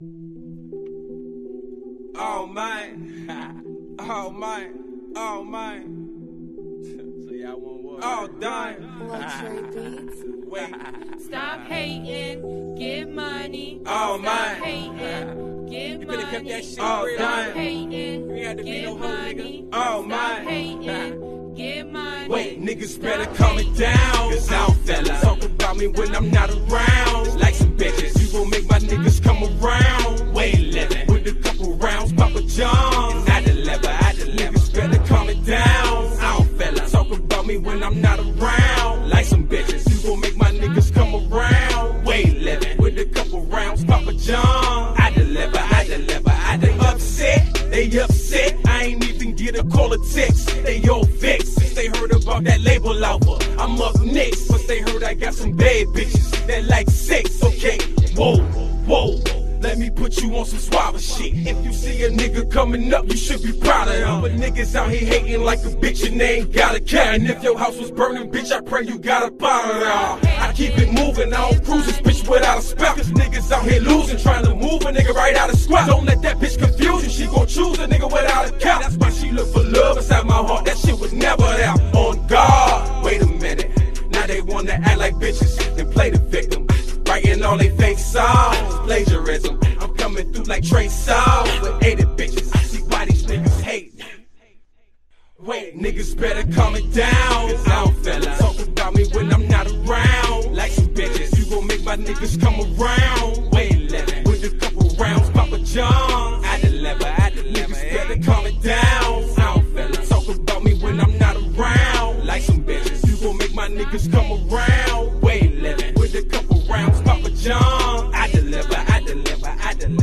Oh man, oh man, oh man. so y'all want what? Oh dime. Luxury beats. Wait. Stop hating, get money. Oh, Stop man. hating, get You money. coulda kept that shit Oh, real. Stop dime. hating, We had to be get no hoe, money. nigga. Oh, Stop man. hating, get money. Wait, niggas better Stop calm it hating. down. Cause I'm fella. Talk about me when I'm not around. Like some bitches, you gon' make my niggas come around. Way living with a couple rounds, Papa John. I deliver, I deliver. Niggas better calm it down. I'm fella. Talk about me when I'm not around. Like some bitches, you gon' make my niggas come around. Way living with a couple rounds, Papa John. I deliver, I deliver, I deliver. Upset, they upset. I ain't even get a call or text. They all vexed since they heard about that label offer. I'm up next, but they heard I got some bad bitches that like sex. Whoa. Let me put you on some suave shit. If you see a nigga coming up, you should be proud of him. But niggas out here hating like a bitch and they ain't got a cat. And if your house was burning, bitch, I pray you got a bottle. I keep it moving, I don't cruise this bitch without a spout. Cause niggas out here losing, trying to move a nigga right out of squat. Don't let that bitch confuse you, she gon' choose a nigga without a count. That's why she look for love inside my heart, that shit was never there. On God, wait a minute. Now they wanna act like bitches and play the victim. Writing all they fake songs, plagiarism. I'm coming through like Trey Songz with 80 bitches. I see why these niggas hate. Wait, niggas better calm it down. Cause I'm fella. Talk about me when I'm not around. Like some bitches, you gon' make my niggas come around. Way living with a couple rounds, Papa John. I deliver, I deliver. Niggas better calm it down. I'm fella. Talk about me when I'm not around. Like some bitches, you gon' make my niggas come around.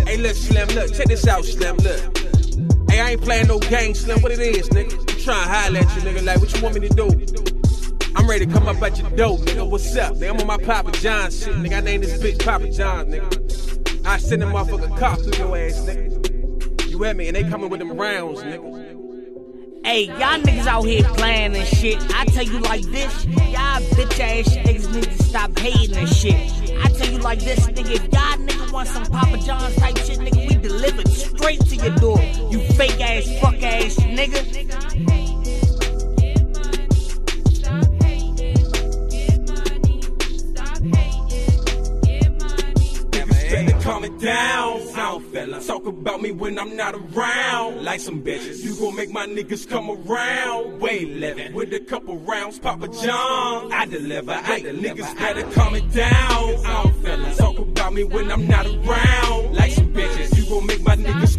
Hey, look, Slim, look, check this out, Slim, look. Hey, I ain't playing no game, Slim. What it is, nigga? I'm trying to holler at you, nigga. Like, what you want me to do? I'm ready to come up at your door, nigga. What's up? Nigga, I'm on my Papa John shit, nigga. I named this bitch Papa John, nigga. I send them motherfucker cop through your ass, nigga. You with me? And they coming with them rounds, nigga. Hey, y'all niggas out here playing and shit. I tell you like this, y'all bitch ass niggas need to stop hating and shit. I tell you like this, nigga, if y'all nigga want some Papa John's type shit, nigga, we delivered straight to your door. You fake ass, fuck ass nigga. It down. Sound fella. Talk about me when I'm not around. Like some bitches. You gon' make my niggas come around. Way living. With a couple rounds, Papa John. I deliver. I deliver. Niggas better calm it down. Sound fella. Talk about me when I'm not around. Like some bitches. You gon' make my niggas